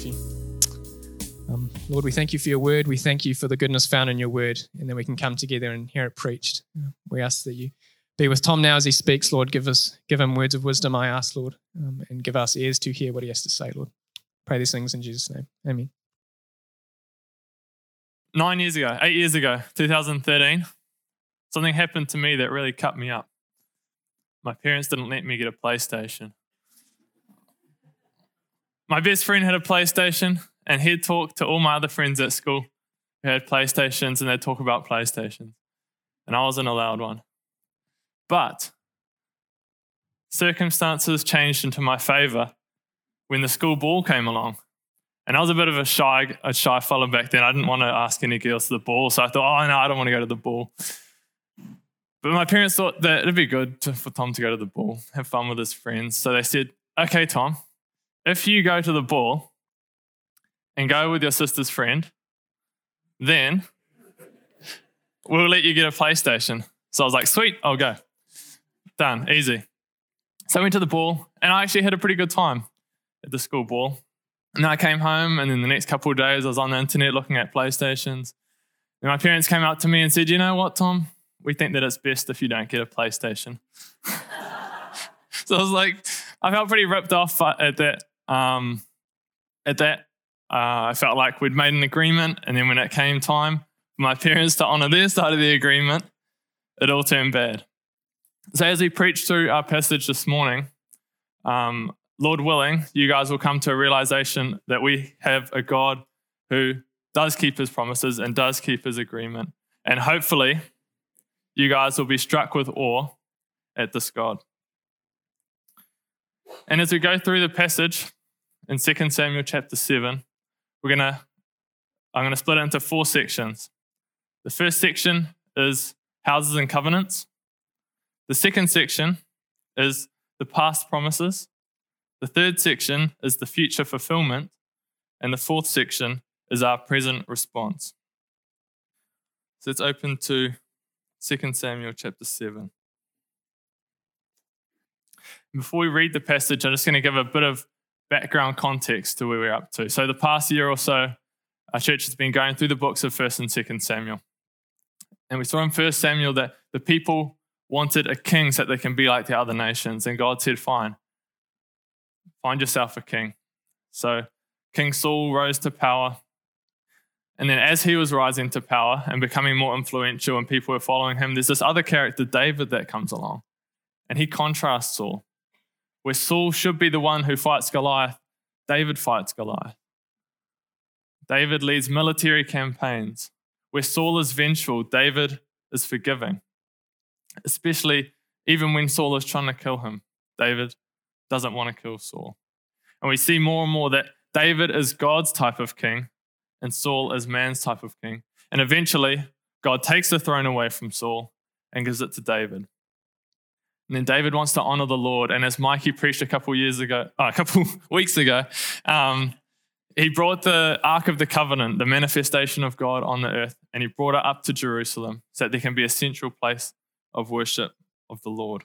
you. Um, Lord, we thank you for your word. We thank you for the goodness found in your word, and then we can come together and hear it preached. We ask that you be with Tom now as he speaks, Lord. Give us, give him words of wisdom, I ask, Lord, um, and give us ears to hear what he has to say, Lord. Pray these things in Jesus' name. Amen. Nine years ago, eight years ago, 2013, something happened to me that really cut me up. My parents didn't let me get a PlayStation. My best friend had a PlayStation, and he'd talk to all my other friends at school who had PlayStations, and they'd talk about PlayStations. And I wasn't allowed one. But circumstances changed into my favor when the school ball came along. And I was a bit of a shy, a shy fellow back then. I didn't want to ask any girls to the ball. So I thought, oh, no, I don't want to go to the ball. But my parents thought that it'd be good to, for Tom to go to the ball, have fun with his friends. So they said, okay, Tom, if you go to the ball and go with your sister's friend, then we'll let you get a PlayStation. So I was like, sweet, I'll go. Done, easy. So I went to the ball and I actually had a pretty good time at the school ball. And then I came home and then the next couple of days I was on the internet looking at PlayStations. And my parents came up to me and said, You know what, Tom? We think that it's best if you don't get a PlayStation. so I was like, I felt pretty ripped off uh, at that. Um, at that, uh, I felt like we'd made an agreement, and then when it came time for my parents to honor their side of the agreement, it all turned bad. So, as we preach through our passage this morning, um, Lord willing, you guys will come to a realization that we have a God who does keep his promises and does keep his agreement. And hopefully, you guys will be struck with awe at this God. And as we go through the passage in 2 Samuel chapter 7, we're going to I'm going to split it into four sections. The first section is houses and covenants. The second section is the past promises. The third section is the future fulfillment. And the fourth section is our present response. So let's open to 2 Samuel chapter 7. Before we read the passage, I'm just going to give a bit of background context to where we're up to. So, the past year or so, our church has been going through the books of 1st and 2nd Samuel. And we saw in 1st Samuel that the people wanted a king so that they can be like the other nations. And God said, Fine, find yourself a king. So King Saul rose to power. And then, as he was rising to power and becoming more influential, and people were following him, there's this other character, David, that comes along. And he contrasts Saul. Where Saul should be the one who fights Goliath, David fights Goliath. David leads military campaigns. Where Saul is vengeful, David is forgiving especially even when Saul is trying to kill him. David doesn't want to kill Saul. And we see more and more that David is God's type of king and Saul is man's type of king. And eventually, God takes the throne away from Saul and gives it to David. And then David wants to honor the Lord. And as Mikey preached a couple years ago, a couple weeks ago, um, he brought the Ark of the Covenant, the manifestation of God on the earth, and he brought it up to Jerusalem so that there can be a central place of worship of the Lord.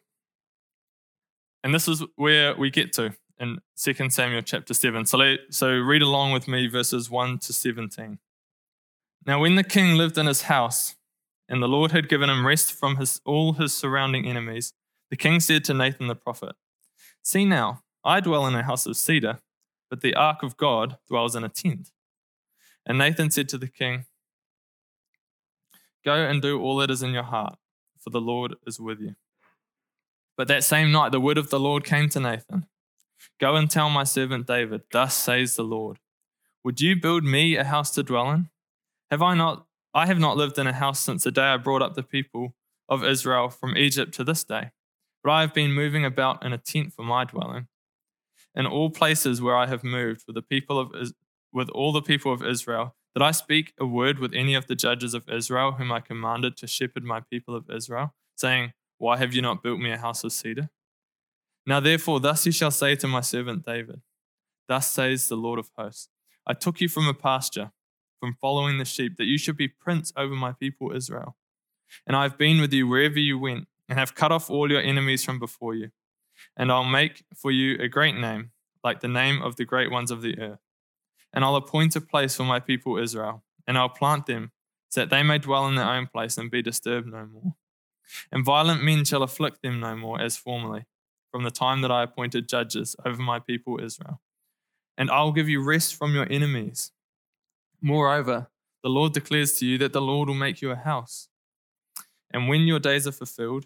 And this is where we get to in 2 Samuel chapter 7. So, let, so read along with me verses 1 to 17. Now, when the king lived in his house, and the Lord had given him rest from his, all his surrounding enemies, the king said to Nathan the prophet, See now, I dwell in a house of cedar, but the ark of God dwells in a tent. And Nathan said to the king, Go and do all that is in your heart for the Lord is with you. But that same night, the word of the Lord came to Nathan Go and tell my servant David, Thus says the Lord, Would you build me a house to dwell in? Have I not? I have not lived in a house since the day I brought up the people of Israel from Egypt to this day, but I have been moving about in a tent for my dwelling. In all places where I have moved with the people of with all the people of Israel, did I speak a word with any of the judges of Israel, whom I commanded to shepherd my people of Israel, saying, Why have you not built me a house of cedar? Now therefore, thus you shall say to my servant David, Thus says the Lord of hosts, I took you from a pasture, from following the sheep, that you should be prince over my people Israel. And I have been with you wherever you went, and have cut off all your enemies from before you. And I'll make for you a great name, like the name of the great ones of the earth And I'll appoint a place for my people Israel, and I'll plant them, so that they may dwell in their own place and be disturbed no more. And violent men shall afflict them no more as formerly, from the time that I appointed judges over my people Israel. And I'll give you rest from your enemies. Moreover, the Lord declares to you that the Lord will make you a house. And when your days are fulfilled,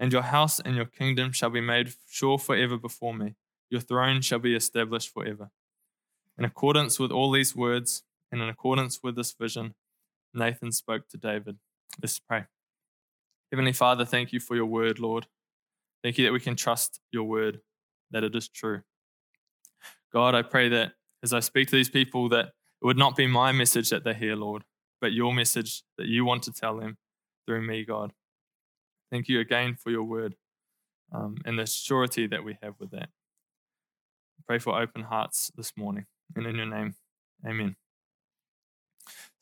And your house and your kingdom shall be made sure forever before me. Your throne shall be established forever. In accordance with all these words, and in accordance with this vision, Nathan spoke to David. Let's pray. Heavenly Father, thank you for your word, Lord. Thank you that we can trust your word, that it is true. God, I pray that as I speak to these people, that it would not be my message that they hear, Lord, but your message that you want to tell them through me, God. Thank you again for your word um, and the surety that we have with that. Pray for open hearts this morning. And in your name, amen.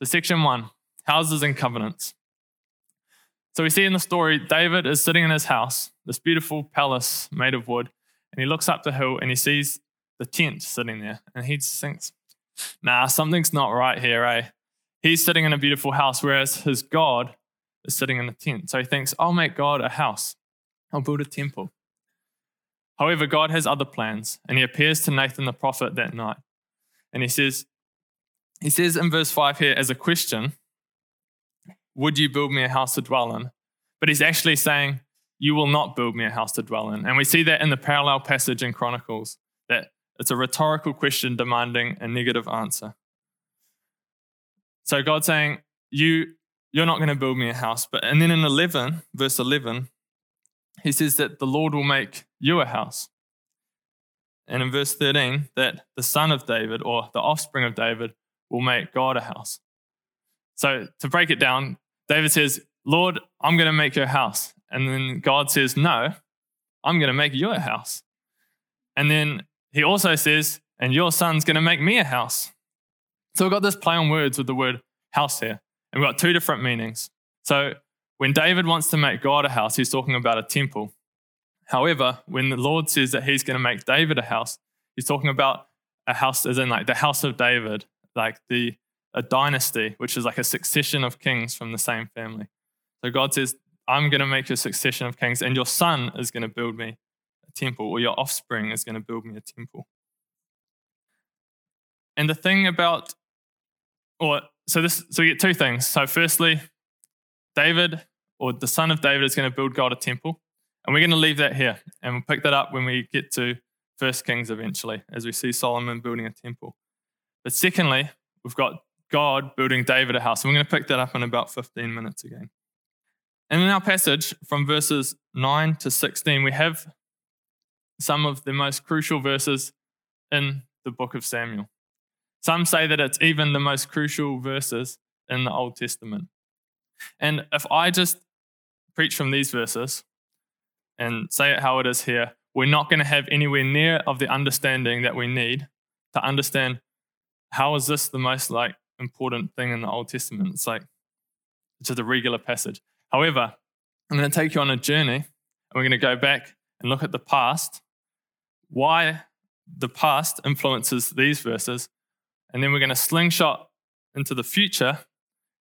So, section one houses and covenants. So, we see in the story, David is sitting in his house, this beautiful palace made of wood, and he looks up the hill and he sees the tent sitting there. And he thinks, nah, something's not right here, eh? He's sitting in a beautiful house, whereas his God is sitting in a tent. So he thinks, I'll make God a house, I'll build a temple. However, God has other plans, and he appears to Nathan the prophet that night. And he says, he says in verse 5 here as a question, Would you build me a house to dwell in? But he's actually saying, You will not build me a house to dwell in. And we see that in the parallel passage in Chronicles, that it's a rhetorical question demanding a negative answer. So God's saying, You you're not going to build me a house. But and then in 11, verse 11, he says that the Lord will make you a house. And in verse 13, that the son of David or the offspring of David will make God a house. So to break it down, David says, Lord, I'm going to make you a house. And then God says, No, I'm going to make you a house. And then he also says, And your son's going to make me a house. So we've got this play on words with the word house here. And we've got two different meanings. So when David wants to make God a house, he's talking about a temple. However, when the Lord says that he's going to make David a house, he's talking about a house as in like the house of David, like the a dynasty, which is like a succession of kings from the same family. So God says, I'm going to make a succession of kings, and your son is going to build me a temple, or your offspring is going to build me a temple. And the thing about, or so this, so we get two things. So firstly, David or the son of David is going to build God a temple, and we're going to leave that here, and we'll pick that up when we get to First Kings eventually, as we see Solomon building a temple. But secondly, we've got God building David a house. And we're going to pick that up in about 15 minutes again. And in our passage from verses 9 to 16, we have some of the most crucial verses in the book of Samuel. Some say that it's even the most crucial verses in the Old Testament. And if I just preach from these verses and say it how it is here, we're not going to have anywhere near of the understanding that we need to understand how is this the most like important thing in the Old Testament? It's like it's just a regular passage. However, I'm going to take you on a journey and we're going to go back and look at the past, why the past influences these verses, and then we're going to slingshot into the future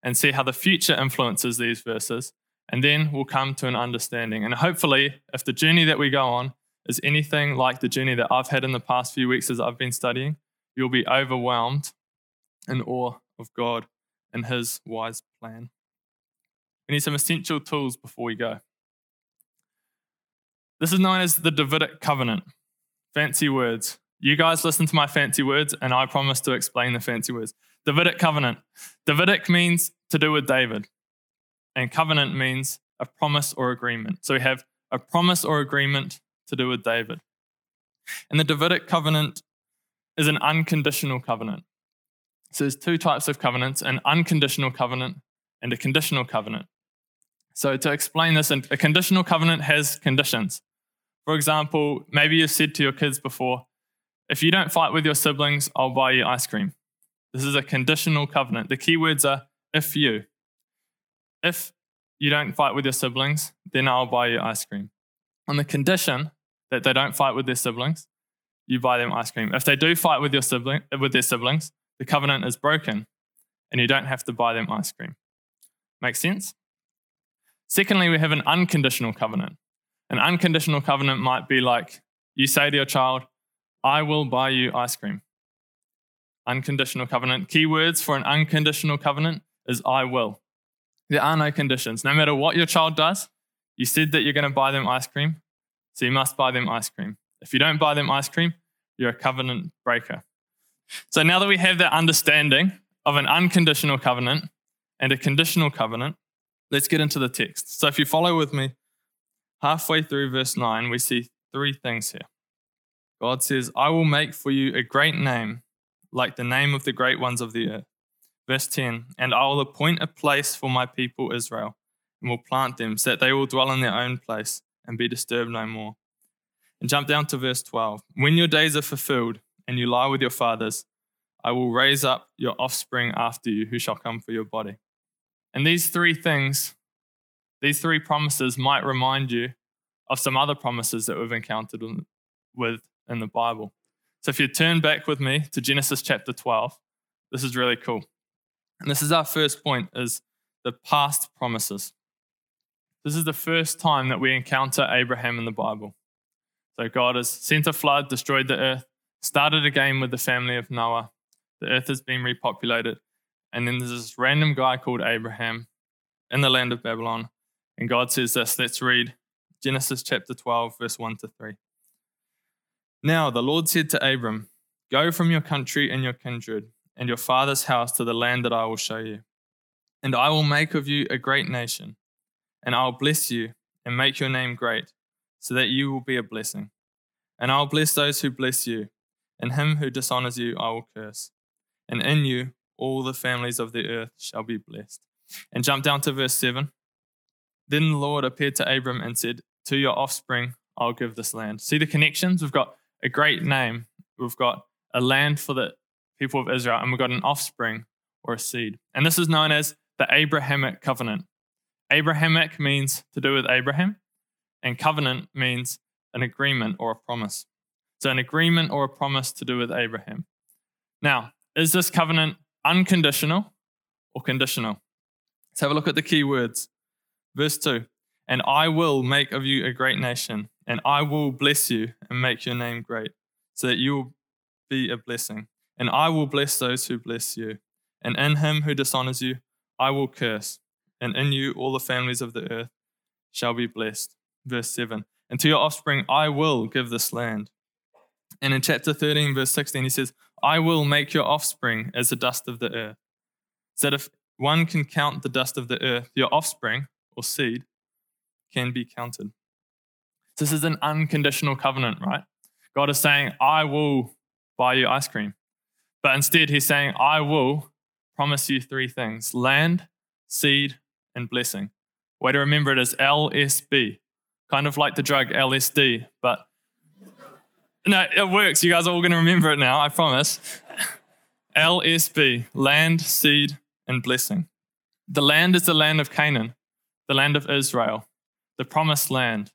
and see how the future influences these verses. And then we'll come to an understanding. And hopefully, if the journey that we go on is anything like the journey that I've had in the past few weeks as I've been studying, you'll be overwhelmed in awe of God and His wise plan. We need some essential tools before we go. This is known as the Davidic covenant. Fancy words. You guys listen to my fancy words, and I promise to explain the fancy words. Davidic covenant. Davidic means to do with David, and covenant means a promise or agreement. So we have a promise or agreement to do with David. And the Davidic covenant is an unconditional covenant. So there's two types of covenants an unconditional covenant and a conditional covenant. So, to explain this, a conditional covenant has conditions. For example, maybe you've said to your kids before, if you don't fight with your siblings, I'll buy you ice cream. This is a conditional covenant. The key words are if you. If you don't fight with your siblings, then I'll buy you ice cream. On the condition that they don't fight with their siblings, you buy them ice cream. If they do fight with, your sibling, with their siblings, the covenant is broken and you don't have to buy them ice cream. Make sense? Secondly, we have an unconditional covenant. An unconditional covenant might be like you say to your child, I will buy you ice cream. Unconditional covenant. Keywords for an unconditional covenant is I will. There are no conditions. No matter what your child does, you said that you're going to buy them ice cream, so you must buy them ice cream. If you don't buy them ice cream, you're a covenant breaker. So now that we have that understanding of an unconditional covenant and a conditional covenant, Let's get into the text. So if you follow with me, halfway through verse 9, we see three things here. God says, I will make for you a great name, like the name of the great ones of the earth. Verse 10, and I will appoint a place for my people Israel, and will plant them, so that they will dwell in their own place and be disturbed no more. And jump down to verse 12. When your days are fulfilled, and you lie with your fathers, I will raise up your offspring after you, who shall come for your body. And these three things, these three promises might remind you of some other promises that we've encountered with in the Bible. So if you turn back with me to Genesis chapter 12, this is really cool. And this is our first point is the past promises. This is the first time that we encounter Abraham in the Bible. So God has sent a flood, destroyed the earth, started again with the family of Noah. The earth has been repopulated. And then there's this random guy called Abraham in the land of Babylon. And God says this. Let's read Genesis chapter 12, verse 1 to 3. Now the Lord said to Abram, Go from your country and your kindred and your father's house to the land that I will show you. And I will make of you a great nation, and I will bless you and make your name great, so that you will be a blessing. And I will bless those who bless you, and him who dishonors you I will curse. And in you all the families of the earth shall be blessed. And jump down to verse 7. Then the Lord appeared to Abram and said, To your offspring I'll give this land. See the connections? We've got a great name, we've got a land for the people of Israel, and we've got an offspring or a seed. And this is known as the Abrahamic covenant. Abrahamic means to do with Abraham, and covenant means an agreement or a promise. So, an agreement or a promise to do with Abraham. Now, is this covenant unconditional or conditional. Let's have a look at the key words. Verse 2 And I will make of you a great nation, and I will bless you and make your name great, so that you will be a blessing. And I will bless those who bless you. And in him who dishonors you, I will curse. And in you all the families of the earth shall be blessed. Verse 7 And to your offspring I will give this land. And in chapter 13, verse 16, he says, I will make your offspring as the dust of the earth. So that if one can count the dust of the earth, your offspring or seed can be counted. This is an unconditional covenant, right? God is saying, I will buy you ice cream. But instead, he's saying, I will promise you three things land, seed, and blessing. Way to remember it is LSB, kind of like the drug LSD, but no, it works. You guys are all going to remember it now, I promise. LSB, land, seed, and blessing. The land is the land of Canaan, the land of Israel, the promised land.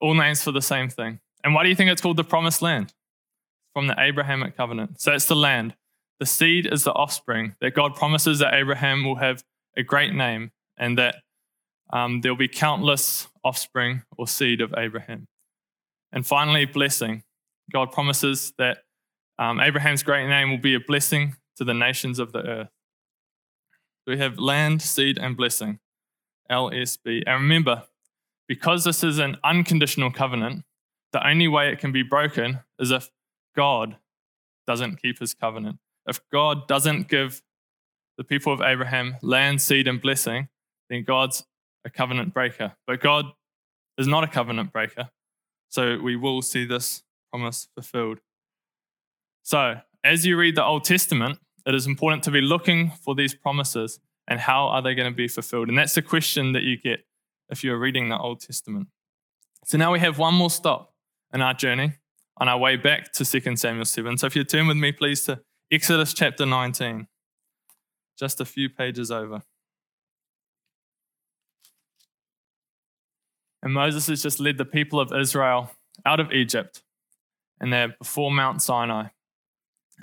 All names for the same thing. And why do you think it's called the promised land? From the Abrahamic covenant. So it's the land. The seed is the offspring that God promises that Abraham will have a great name and that um, there'll be countless offspring or seed of Abraham. And finally, blessing. God promises that um, Abraham's great name will be a blessing to the nations of the earth. We have land, seed, and blessing, LSB. And remember, because this is an unconditional covenant, the only way it can be broken is if God doesn't keep his covenant. If God doesn't give the people of Abraham land, seed, and blessing, then God's a covenant breaker. But God is not a covenant breaker. So we will see this promise fulfilled. So, as you read the Old Testament, it is important to be looking for these promises and how are they going to be fulfilled? And that's the question that you get if you're reading the Old Testament. So now we have one more stop in our journey on our way back to 2 Samuel 7. So if you turn with me, please, to Exodus chapter 19, just a few pages over. And Moses has just led the people of Israel out of Egypt, and they're before Mount Sinai.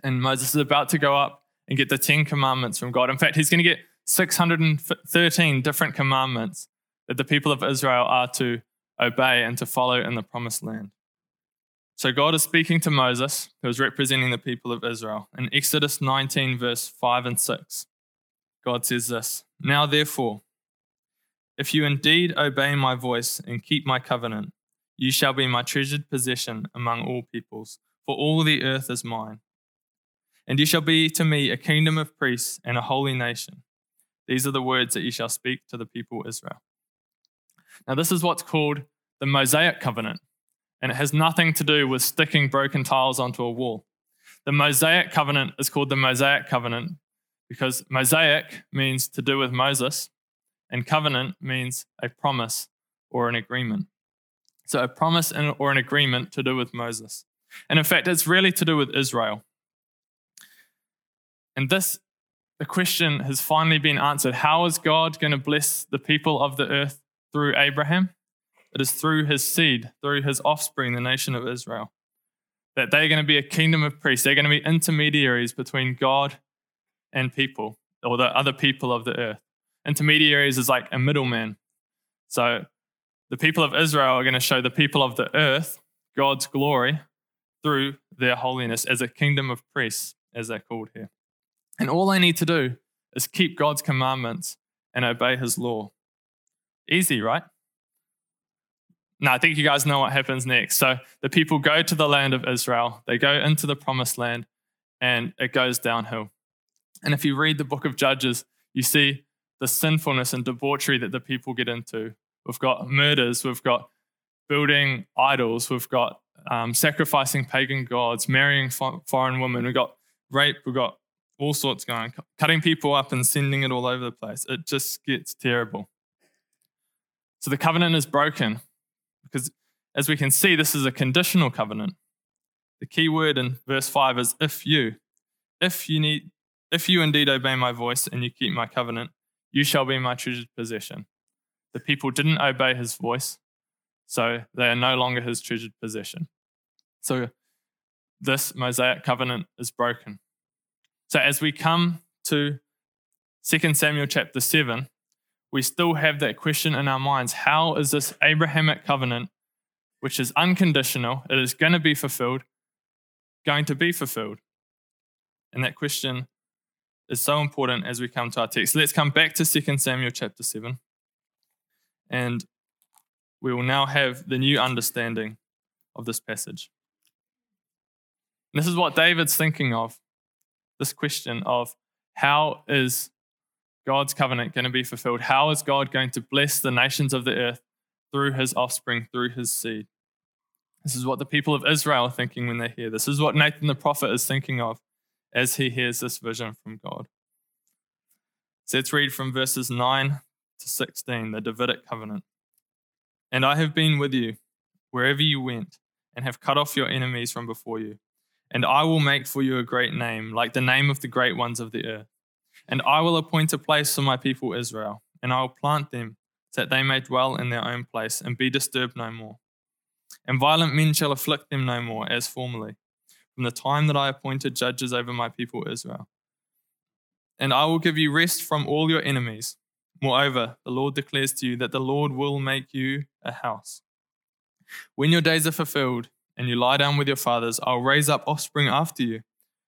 And Moses is about to go up and get the 10 commandments from God. In fact, he's going to get 613 different commandments that the people of Israel are to obey and to follow in the promised land. So God is speaking to Moses, who is representing the people of Israel. In Exodus 19, verse 5 and 6, God says this Now therefore, if you indeed obey my voice and keep my covenant, you shall be my treasured possession among all peoples, for all the earth is mine. And you shall be to me a kingdom of priests and a holy nation. These are the words that you shall speak to the people Israel. Now, this is what's called the Mosaic covenant and it has nothing to do with sticking broken tiles onto a wall. The Mosaic covenant is called the Mosaic covenant because Mosaic means to do with Moses, and covenant means a promise or an agreement. So, a promise or an agreement to do with Moses. And in fact, it's really to do with Israel. And this, the question has finally been answered. How is God going to bless the people of the earth through Abraham? It is through his seed, through his offspring, the nation of Israel, that they're going to be a kingdom of priests. They're going to be intermediaries between God and people, or the other people of the earth. Intermediaries is like a middleman. So the people of Israel are going to show the people of the earth God's glory through their holiness as a kingdom of priests, as they're called here. And all they need to do is keep God's commandments and obey his law. Easy, right? Now, I think you guys know what happens next. So the people go to the land of Israel, they go into the promised land, and it goes downhill. And if you read the book of Judges, you see the sinfulness and debauchery that the people get into. We've got murders, we've got building idols, we've got um, sacrificing pagan gods, marrying foreign women, we've got rape, we've got all sorts going, cutting people up and sending it all over the place. It just gets terrible. So the covenant is broken. Because as we can see, this is a conditional covenant. The key word in verse 5 is if you. If you need if you indeed obey my voice and you keep my covenant, you shall be my treasured possession. The people didn't obey his voice, so they are no longer his treasured possession. So this Mosaic covenant is broken. So as we come to 2 Samuel chapter 7, we still have that question in our minds how is this Abrahamic covenant, which is unconditional, it is going to be fulfilled, going to be fulfilled? And that question is so important as we come to our text. Let's come back to 2 Samuel chapter 7. And we will now have the new understanding of this passage. And this is what David's thinking of this question of how is God's covenant going to be fulfilled? How is God going to bless the nations of the earth through his offspring, through his seed? This is what the people of Israel are thinking when they hear this. This is what Nathan the prophet is thinking of as he hears this vision from God. So let's read from verses 9 to 16, the Davidic covenant. And I have been with you wherever you went, and have cut off your enemies from before you. And I will make for you a great name, like the name of the great ones of the earth. And I will appoint a place for my people Israel, and I will plant them, that they may dwell in their own place and be disturbed no more. And violent men shall afflict them no more, as formerly, from the time that I appointed judges over my people Israel. And I will give you rest from all your enemies. Moreover, the Lord declares to you that the Lord will make you a house. When your days are fulfilled and you lie down with your fathers, I'll raise up offspring after you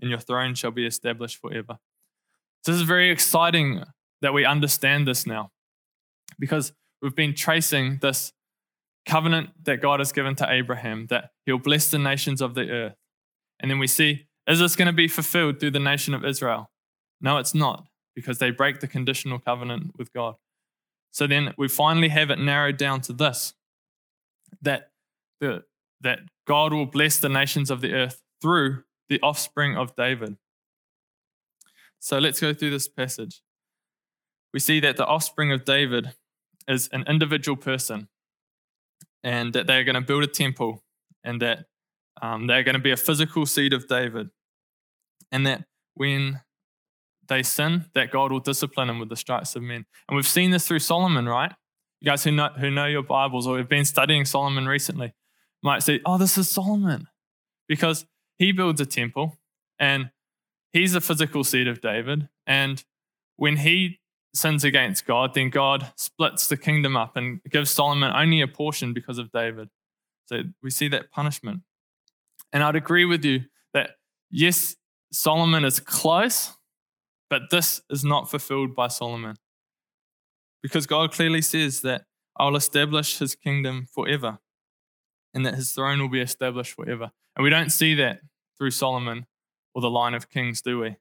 and your throne shall be established forever. This is very exciting that we understand this now because we've been tracing this covenant that God has given to Abraham that he'll bless the nations of the earth. And then we see, is this going to be fulfilled through the nation of Israel? No, it's not because they break the conditional covenant with God. So then we finally have it narrowed down to this that, the, that God will bless the nations of the earth through the offspring of David. So let's go through this passage. We see that the offspring of David is an individual person and that they're going to build a temple and that um, they're going to be a physical seed of David. And that when they sin, that God will discipline them with the stripes of men. And we've seen this through Solomon, right? You guys who know, who know your Bibles or have been studying Solomon recently might say, oh, this is Solomon. Because he builds a temple and he's a physical seed of David. And when he sins against God, then God splits the kingdom up and gives Solomon only a portion because of David. So we see that punishment. And I'd agree with you that yes, Solomon is close, but this is not fulfilled by Solomon. Because God clearly says that I'll establish his kingdom forever and that his throne will be established forever. And we don't see that through Solomon or the line of kings, do we? If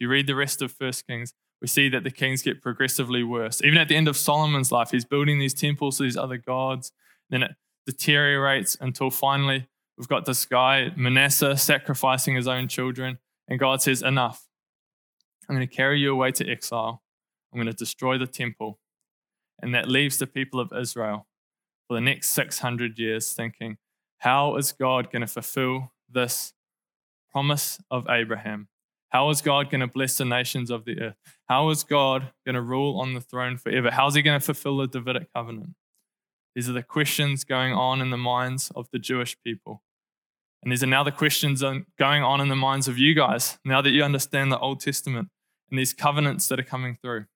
you read the rest of First Kings, we see that the kings get progressively worse. Even at the end of Solomon's life, he's building these temples to these other gods. Then it deteriorates until finally we've got this guy, Manasseh, sacrificing his own children. And God says, Enough. I'm going to carry you away to exile. I'm going to destroy the temple. And that leaves the people of Israel for the next 600 years thinking, How is God going to fulfill this promise of Abraham? How is God going to bless the nations of the earth? How is God going to rule on the throne forever? How is he going to fulfill the Davidic covenant? These are the questions going on in the minds of the Jewish people. And these are now the questions going on in the minds of you guys, now that you understand the Old Testament and these covenants that are coming through.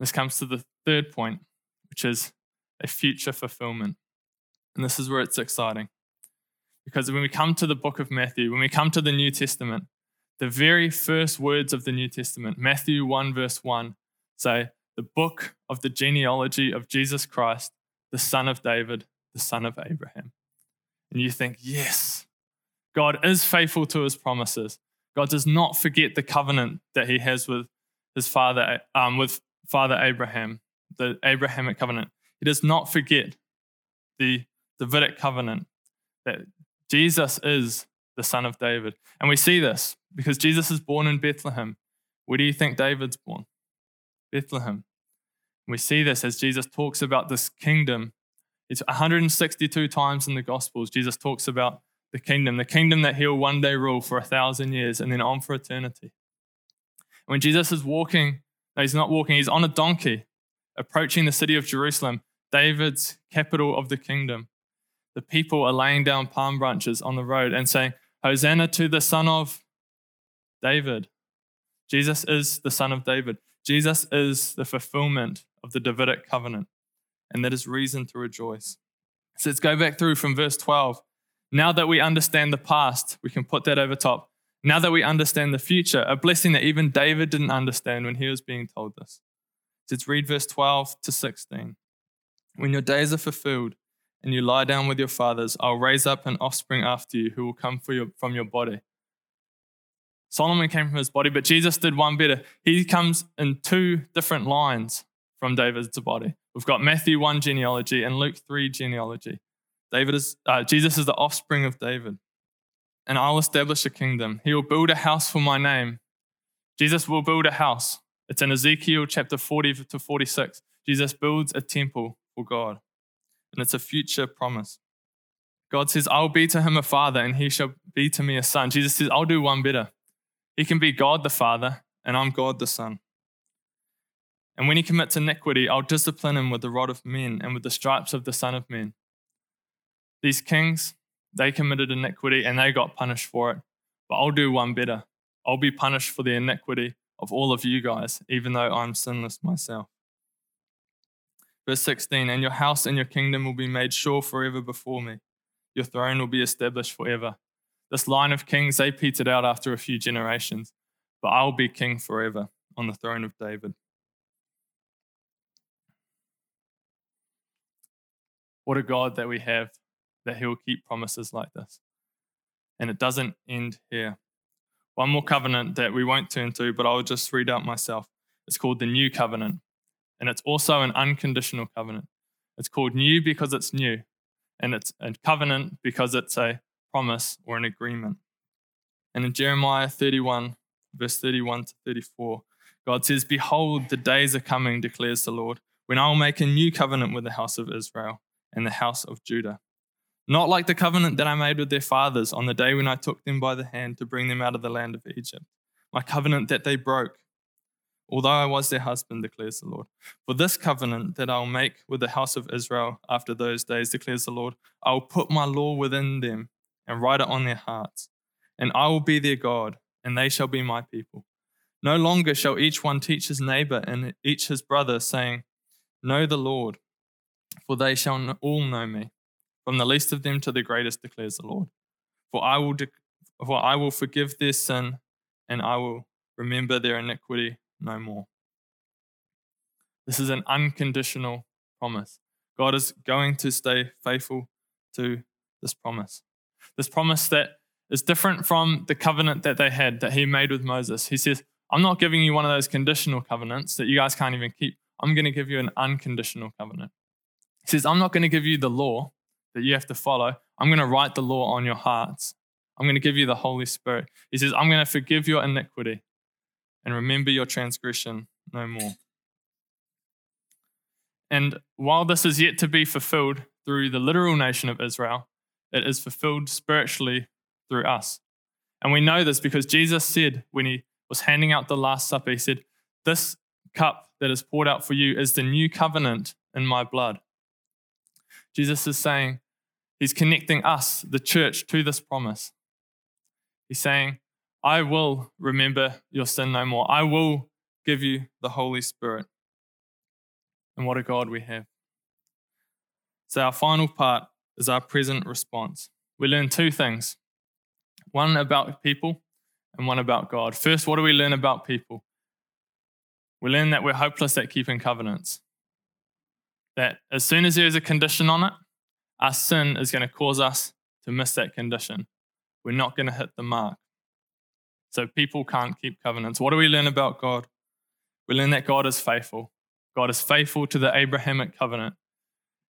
This comes to the third point, which is a future fulfillment. And this is where it's exciting. Because when we come to the book of Matthew, when we come to the New Testament, the very first words of the New Testament, Matthew 1, verse 1, say, The book of the genealogy of Jesus Christ, the son of David, the son of Abraham. And you think, yes, God is faithful to his promises. God does not forget the covenant that he has with his father, um, with Father Abraham, the Abrahamic covenant. He does not forget the Davidic covenant that Jesus is the son of David. And we see this because Jesus is born in Bethlehem. Where do you think David's born? Bethlehem. We see this as Jesus talks about this kingdom. It's 162 times in the Gospels. Jesus talks about the kingdom, the kingdom that he'll one day rule for a thousand years and then on for eternity. When Jesus is walking, no, he's not walking, he's on a donkey approaching the city of Jerusalem, David's capital of the kingdom the people are laying down palm branches on the road and saying, Hosanna to the Son of David. Jesus is the Son of David. Jesus is the fulfillment of the Davidic covenant, and that is reason to rejoice. So let's go back through from verse 12. Now that we understand the past, we can put that over top. Now that we understand the future, a blessing that even David didn't understand when he was being told this. So let's read verse 12 to 16. When your days are fulfilled, and you lie down with your fathers, I'll raise up an offspring after you who will come your, from your body. Solomon came from his body, but Jesus did one better. He comes in two different lines from David's body. We've got Matthew 1 genealogy and Luke 3 genealogy. David is, uh, Jesus is the offspring of David. And I'll establish a kingdom. He will build a house for my name. Jesus will build a house. It's in Ezekiel chapter 40 to 46. Jesus builds a temple for God and it's a future promise. God says, I'll be to him a father, and he shall be to me a son. Jesus says, I'll do one better. He can be God the Father, and I'm God the Son. And when he commits iniquity, I'll discipline him with the rod of men and with the stripes of the Son of Men. These kings, they committed iniquity and they got punished for it. But I'll do one better. I'll be punished for the iniquity of all of you guys, even though I'm sinless myself. Verse 16, and your house and your kingdom will be made sure forever before me. Your throne will be established forever. This line of kings, they petered out after a few generations. but I'll be king forever on the throne of David. What a God that we have that He'll keep promises like this. And it doesn't end here. One more covenant that we won't turn to, but I'll just read out myself. It's called the New Covenant. And it's also an unconditional covenant. It's called new because it's new. And it's a covenant because it's a promise or an agreement. And in Jeremiah 31, verse 31 to 34, God says, Behold, the days are coming, declares the Lord, when I will make a new covenant with the house of Israel and the house of Judah. Not like the covenant that I made with their fathers on the day when I took them by the hand to bring them out of the land of Egypt, my covenant that they broke, although I was their husband, declares the Lord. For this covenant that I'll make with the house of Israel after those days, declares the Lord, I will put my law within them and write it on their hearts, and I will be their God, and they shall be my people. No longer shall each one teach his neighbor and each his brother, saying, Know the Lord for they shall all know me, from the least of them to the greatest, declares the Lord. For I will, de- for I will forgive their sin, and I will remember their iniquity no more. This is an unconditional promise. God is going to stay faithful to this promise. This promise that is different from the covenant that they had that he made with Moses. He says, I'm not giving you one of those conditional covenants that you guys can't even keep. I'm going to give you an unconditional covenant. He says, I'm not going to give you the law that you have to follow. I'm going to write the law on your hearts. I'm going to give you the Holy Spirit. He says, I'm going to forgive your iniquity and remember your transgression no more. And while this is yet to be fulfilled through the literal nation of Israel, it is fulfilled spiritually through us. And we know this because Jesus said when he was handing out the Last Supper, he said, This cup that is poured out for you is the new covenant in my blood. Jesus is saying, He's connecting us, the church, to this promise. He's saying, I will remember your sin no more. I will give you the Holy Spirit. And what a God we have. So, our final part is our present response. We learn two things one about people and one about God. First, what do we learn about people? We learn that we're hopeless at keeping covenants that as soon as there's a condition on it, our sin is going to cause us to miss that condition. We're not going to hit the mark. So people can't keep covenants. What do we learn about God? We learn that God is faithful. God is faithful to the Abrahamic covenant.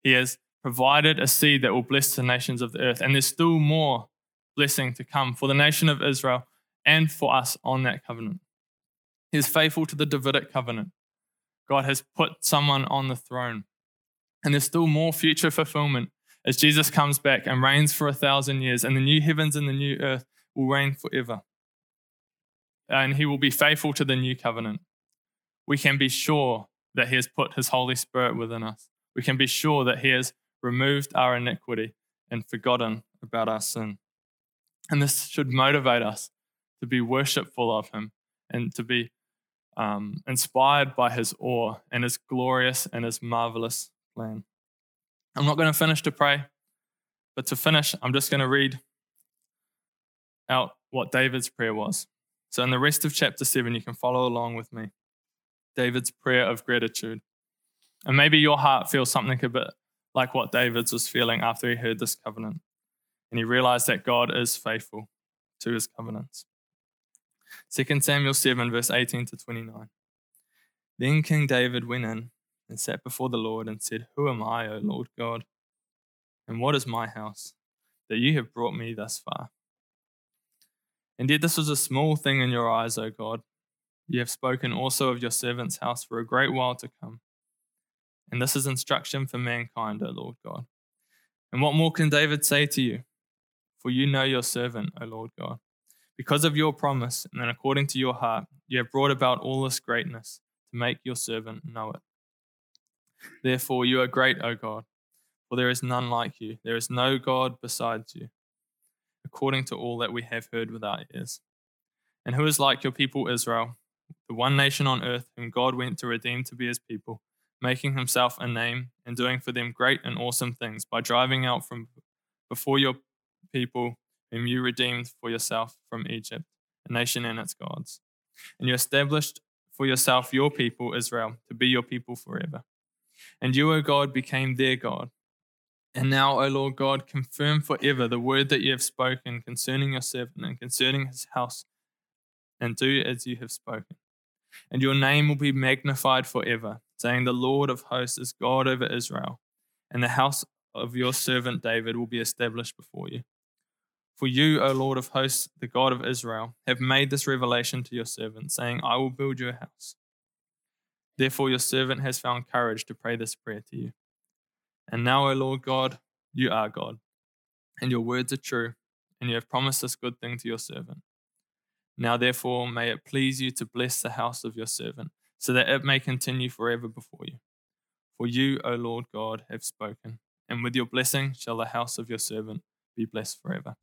He has provided a seed that will bless the nations of the earth. And there's still more blessing to come for the nation of Israel and for us on that covenant. He is faithful to the Davidic covenant. God has put someone on the throne. And there's still more future fulfillment as Jesus comes back and reigns for a thousand years, and the new heavens and the new earth will reign forever. And he will be faithful to the new covenant. We can be sure that he has put his Holy Spirit within us. We can be sure that he has removed our iniquity and forgotten about our sin. And this should motivate us to be worshipful of him and to be um, inspired by his awe and his glorious and his marvelous plan. I'm not going to finish to pray, but to finish, I'm just going to read out what David's prayer was. So, in the rest of chapter 7, you can follow along with me. David's prayer of gratitude. And maybe your heart feels something a bit like what David's was feeling after he heard this covenant. And he realized that God is faithful to his covenants. 2 Samuel 7, verse 18 to 29. Then King David went in and sat before the Lord and said, Who am I, O Lord God? And what is my house that you have brought me thus far? And yet this was a small thing in your eyes, O God. You have spoken also of your servant's house for a great while to come. And this is instruction for mankind, O Lord God. And what more can David say to you? For you know your servant, O Lord God. Because of your promise, and according to your heart, you have brought about all this greatness to make your servant know it. Therefore, you are great, O God, for there is none like you. There is no God besides you, according to all that we have heard with our ears. And who is like your people Israel, the one nation on earth whom God went to redeem to be his people, making himself a name and doing for them great and awesome things by driving out from before your people whom you redeemed for yourself from Egypt, a nation and its gods. And you established for yourself your people, Israel, to be your people forever. And you, O God, became their God. And now, O Lord God, confirm forever the word that you have spoken concerning your servant and concerning his house, and do as you have spoken. And your name will be magnified forever, saying, The Lord of hosts is God over Israel, and the house of your servant David will be established before you. For you, O Lord of hosts, the God of Israel, have made this revelation to your servant, saying, I will build you a house. Therefore, your servant has found courage to pray this prayer to you. And now, O Lord God, you are God, and your words are true, and you have promised this good thing to your servant. Now, therefore, may it please you to bless the house of your servant, so that it may continue forever before you. For you, O Lord God, have spoken, and with your blessing shall the house of your servant be blessed forever.